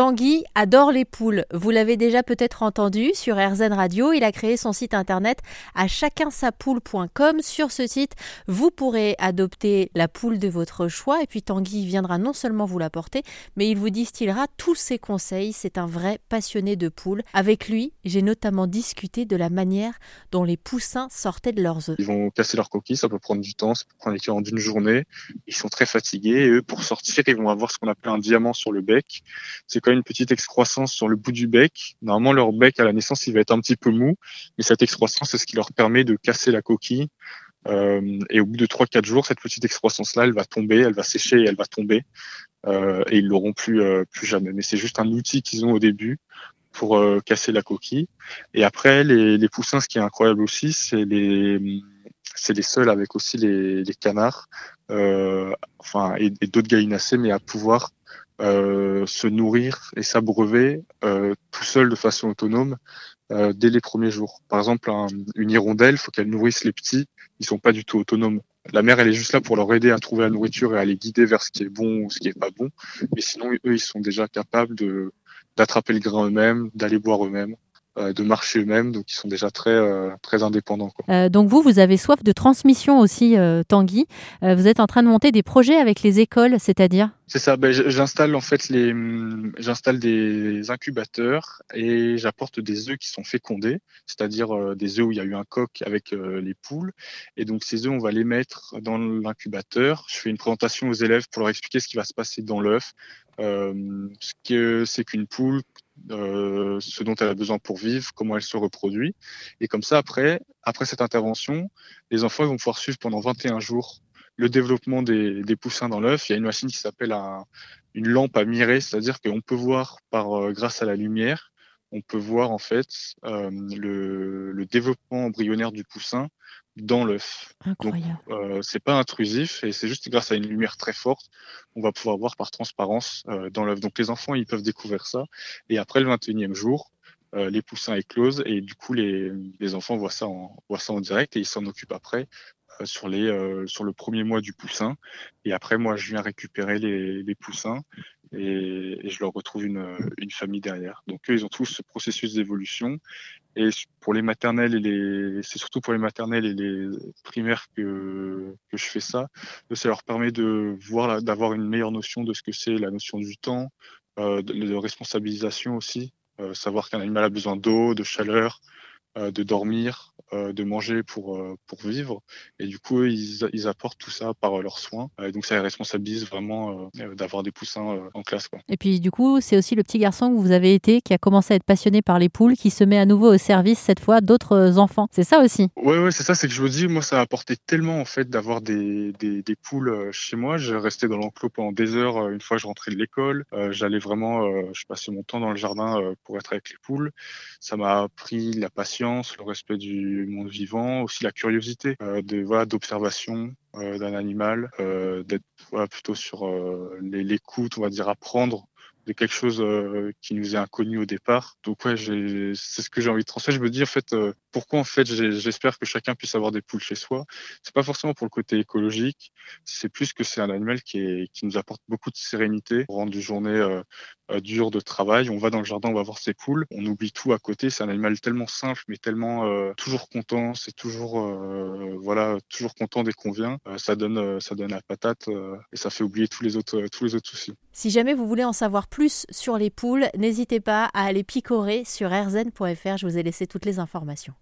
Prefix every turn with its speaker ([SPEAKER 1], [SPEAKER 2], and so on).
[SPEAKER 1] Tanguy adore les poules. Vous l'avez déjà peut-être entendu sur RZN Radio. Il a créé son site internet à chacunsapoule.com. Sur ce site, vous pourrez adopter la poule de votre choix. Et puis Tanguy viendra non seulement vous l'apporter, mais il vous distillera tous ses conseils. C'est un vrai passionné de poules. Avec lui, j'ai notamment discuté de la manière dont les poussins sortaient de leurs œufs.
[SPEAKER 2] Ils vont casser leur coquille, ça peut prendre du temps, ça peut prendre l'équivalent d'une journée. Ils sont très fatigués et eux, pour sortir, ils vont avoir ce qu'on appelle un diamant sur le bec. C'est une petite excroissance sur le bout du bec. Normalement, leur bec à la naissance, il va être un petit peu mou, mais cette excroissance, c'est ce qui leur permet de casser la coquille. Euh, et au bout de 3-4 jours, cette petite excroissance-là, elle va tomber, elle va sécher et elle va tomber. Euh, et ils l'auront plus, euh, plus jamais. Mais c'est juste un outil qu'ils ont au début pour casser la coquille. Et après, les, poussins, ce qui est incroyable aussi, c'est les c'est les seuls avec aussi les, canards, enfin et, et d'autres gallinacés, mais à pouvoir euh, se nourrir et s'abreuver euh, tout seul de façon autonome euh, dès les premiers jours. Par exemple, un, une hirondelle, faut qu'elle nourrisse les petits. Ils sont pas du tout autonomes. La mère, elle est juste là pour leur aider à trouver la nourriture et à les guider vers ce qui est bon ou ce qui est pas bon. Mais sinon, eux, ils sont déjà capables de d'attraper le grain eux-mêmes, d'aller boire eux-mêmes. Euh, de marcher eux-mêmes, donc ils sont déjà très, euh, très indépendants. Quoi.
[SPEAKER 1] Euh, donc vous, vous avez soif de transmission aussi, Tanguy. Vous êtes en train de monter des projets avec les écoles, c'est-à-dire?
[SPEAKER 2] C'est ça. Ben, j'installe en fait les, j'installe des incubateurs et j'apporte des œufs qui sont fécondés, c'est-à-dire des œufs où il y a eu un coq avec les poules. Et donc ces œufs, on va les mettre dans l'incubateur. Je fais une présentation aux élèves pour leur expliquer ce qui va se passer dans l'œuf, euh, ce que c'est qu'une poule, euh, ce dont elle a besoin pour vivre, comment elle se reproduit. Et comme ça, après, après cette intervention, les enfants vont pouvoir suivre pendant 21 jours le développement des, des poussins dans l'œuf. Il y a une machine qui s'appelle un, une lampe à mirer, c'est-à-dire qu'on peut voir par euh, grâce à la lumière, on peut voir en fait euh, le, le, développement embryonnaire du poussin dans l'œuf.
[SPEAKER 1] Incroyable.
[SPEAKER 2] Donc, euh, c'est pas intrusif et c'est juste grâce à une lumière très forte, on va pouvoir voir par transparence euh, dans l'œuf. Donc les enfants, ils peuvent découvrir ça. Et après le 21e jour, euh, les poussins éclosent et du coup les, les enfants voient ça en, voient ça en direct et ils s'en occupent après euh, sur les euh, sur le premier mois du poussin. Et après moi, je viens récupérer les, les poussins et, je leur retrouve une, famille derrière. Donc eux, ils ont tous ce processus d'évolution. Et pour les maternelles et les, c'est surtout pour les maternelles et les primaires que je fais ça. Ça leur permet de voir, d'avoir une meilleure notion de ce que c'est la notion du temps, euh, de, responsabilisation aussi, euh, savoir qu'un animal a besoin d'eau, de chaleur, de dormir, euh, de manger pour euh, pour vivre. Et du coup, ils, ils apportent tout ça par leurs soins. Et donc, ça les responsabilise vraiment d'avoir des poussins en classe. Quoi.
[SPEAKER 1] Et puis, du coup, c'est aussi le petit garçon que vous avez été qui a commencé à être passionné par les poules, qui se met à nouveau au service cette fois d'autres enfants. C'est ça aussi?
[SPEAKER 2] Ouais, ouais, c'est ça. C'est que je me dis, moi, ça a apporté tellement en fait d'avoir des, des, des poules chez moi. Je restais dans l'enclos pendant des heures une fois que je rentrais de l'école. Euh, J'allais vraiment, euh, je passais mon temps dans le jardin pour être avec les poules. Ça m'a appris la le respect du monde vivant, aussi la curiosité euh, voilà d'observation euh, d'un animal, euh, d'être voilà, plutôt sur l'écoute, on va dire apprendre de quelque chose qui nous est inconnu au départ. Donc ouais, c'est ce que j'ai envie de transmettre. Je me dis en fait, pourquoi en fait j'espère que chacun puisse avoir des poules chez soi. C'est pas forcément pour le côté écologique, c'est plus que c'est un animal qui, nous apporte beaucoup de sérénité. On rentre du journée euh, dure de travail, on va dans le jardin, on va voir ses poules, on oublie tout à côté. C'est un animal tellement simple, mais tellement toujours content. C'est toujours voilà, toujours content dès qu'on vient. ça donne ça donne la patate et ça fait oublier tous les autres tous les autres soucis.
[SPEAKER 1] Si jamais vous voulez en savoir plus sur les poules, n'hésitez pas à aller picorer sur rzn.fr. Je vous ai laissé toutes les informations.